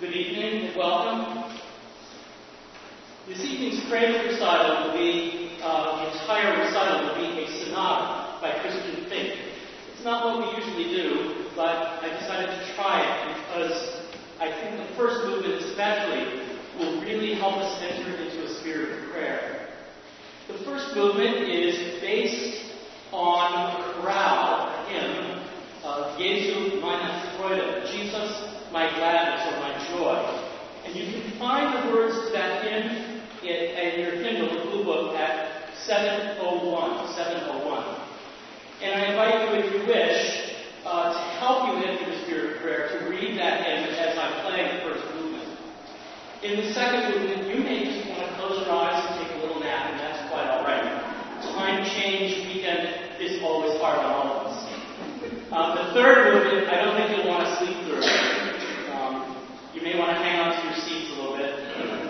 Good evening and welcome. This evening's praise recital will be, uh, the entire recital will be a sonata by Christian Fink. It's not what we usually do, but I decided to try it because I think the first movement especially will really help us enter into a spirit of prayer. The first movement is based on a chorale hymn, of Jesu meine Freude, Jesus my gladness or my joy. And you can find the words to that hymn in, in your hymnal, the blue book, at 701, 701. And I invite you, if you wish, uh, to help you into the spirit of prayer, to read that hymn as I'm playing the first movement. In the second movement, you may just want to close your eyes and take a little nap, and that's quite all right. Time change weekend is always hard on all of us. Uh, the third movement, I don't think you'll want to you may want to hang on to your seats a little bit.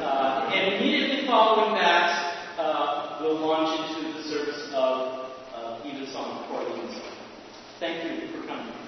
Uh, and immediately following that, uh, we'll launch into the service of uh, before Evensong. Thank you for coming.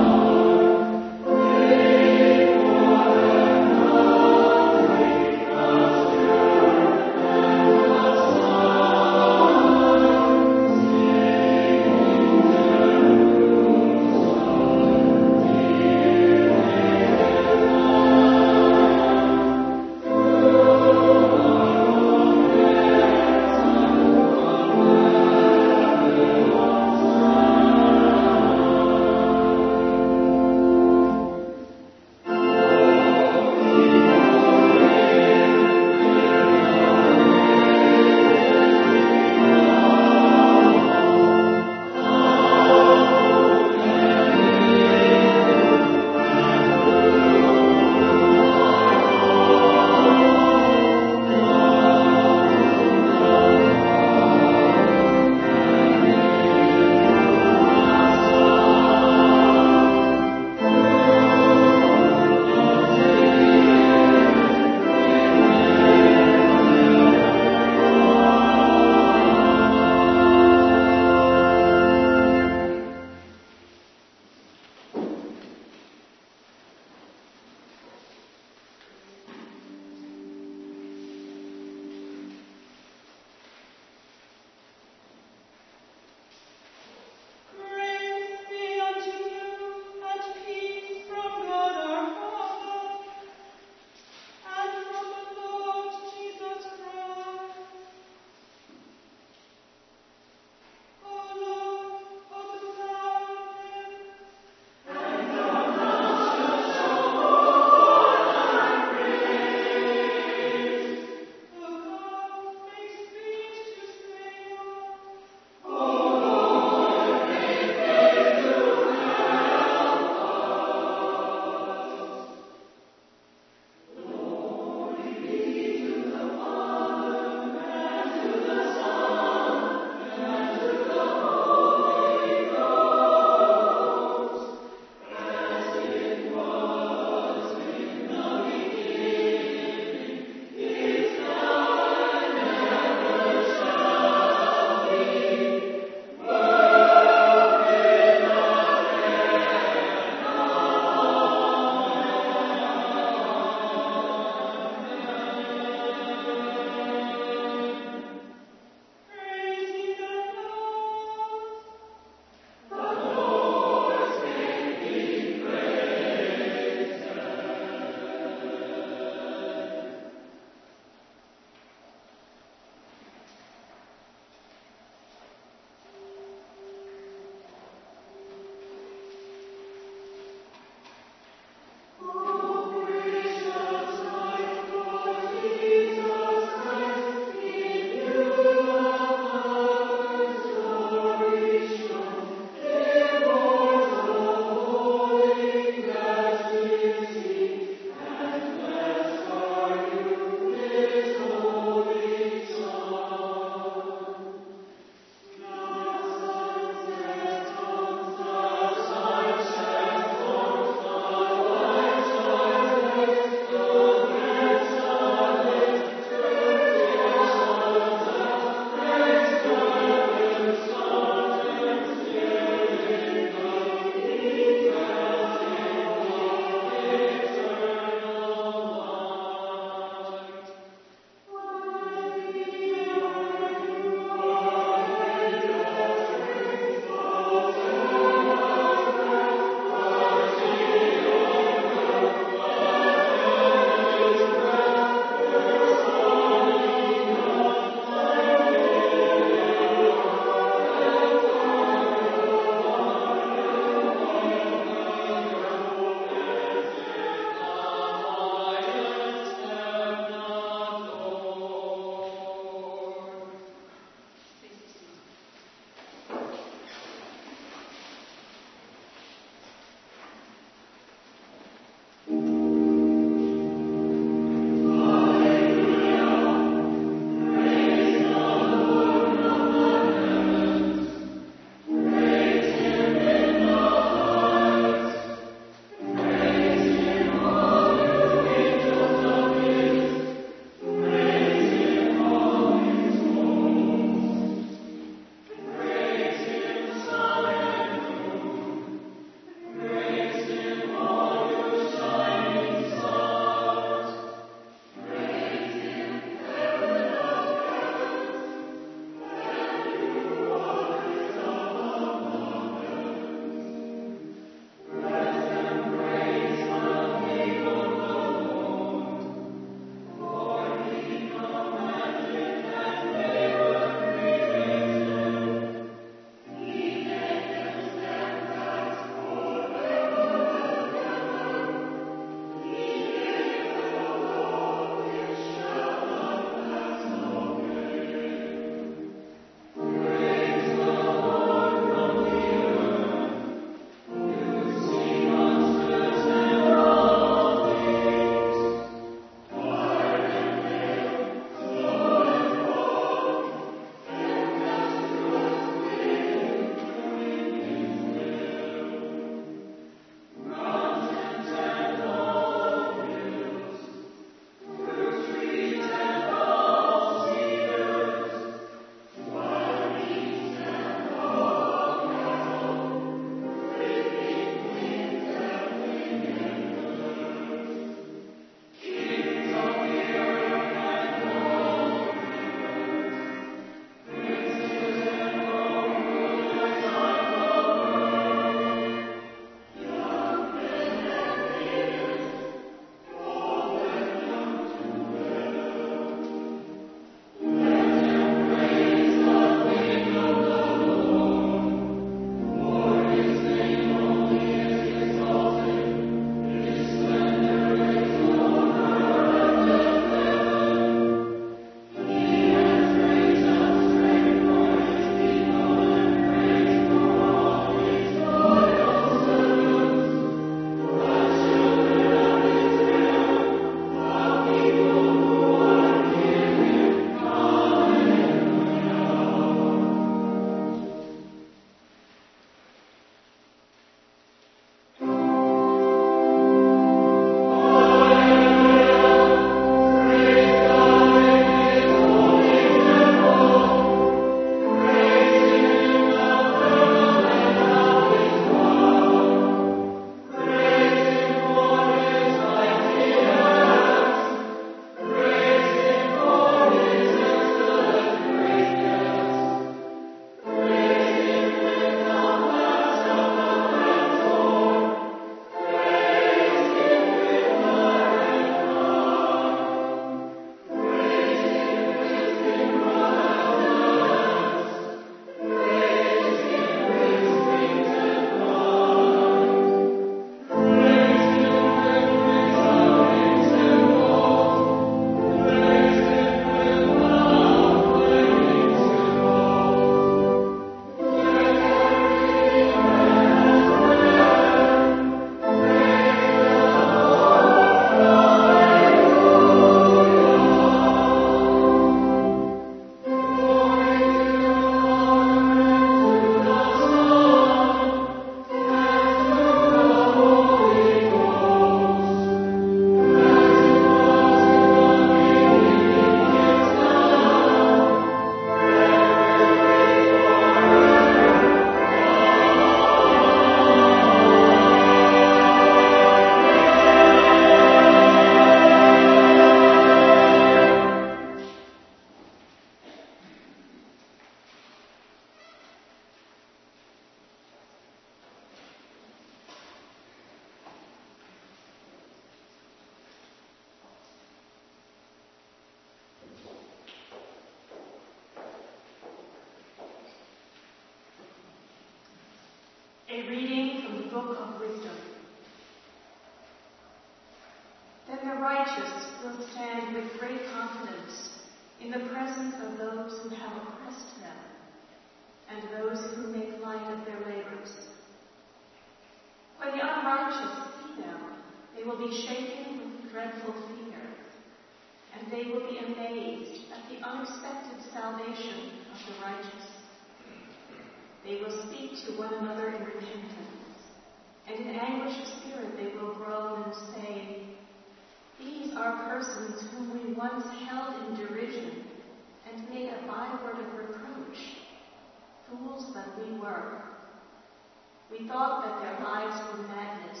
We thought that their lives were madness,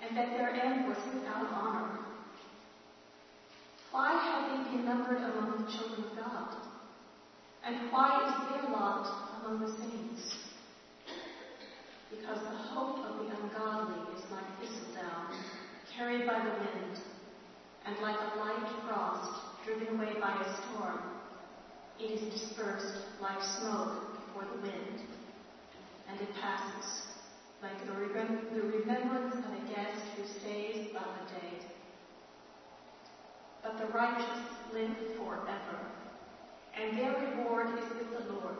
and that their end was without honor. Why have they been numbered among the children of God? And why is their lot among the saints? Because the hope of the ungodly is like thistledown, carried by the wind, and like a light frost driven away by a storm. It is dispersed like smoke before the wind, and it passes like the, remem- the remembrance of a guest who stays on a day. But the righteous live forever, and their reward is with the Lord.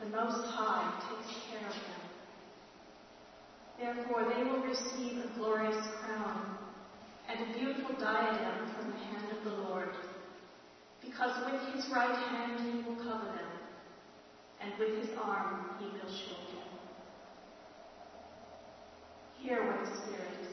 The Most High takes care of them. Therefore, they will receive a glorious crown and a beautiful diadem from the hand of the Lord, because with his right hand he will cover them, and with his arm he will shield them. Hear what the Spirit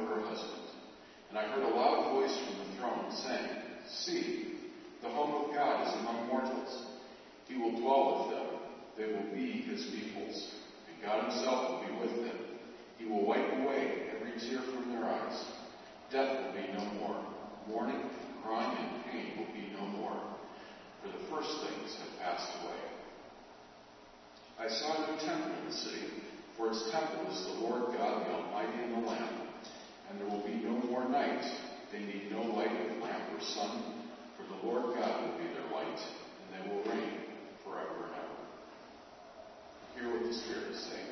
her husband. And I heard a loud voice from the throne saying, See, the home of God is among mortals. He will dwell with them. They will be his peoples. And God himself will be with them. He will wipe away every tear from their eyes. Death will be no more. Mourning, crying, and pain will be no more. For the first things have passed away. I saw a new temple in the city, for its temple is the Lord God the Almighty and the Lamb. And there will be no more night. They need no light of lamp or sun, for the Lord God will be their light, and they will reign forever and ever. Hear what the Spirit is saying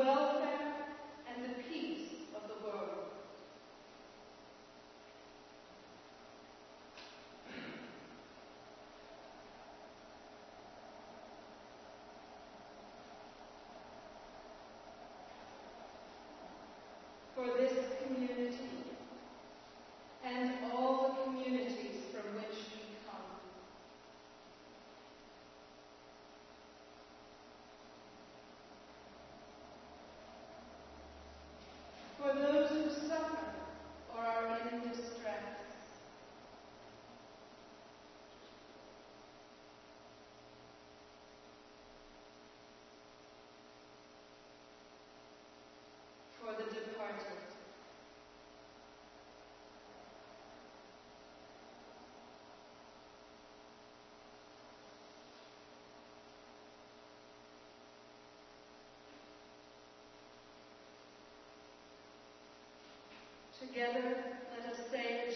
welfare and the peace of the world. For this Together, let us say,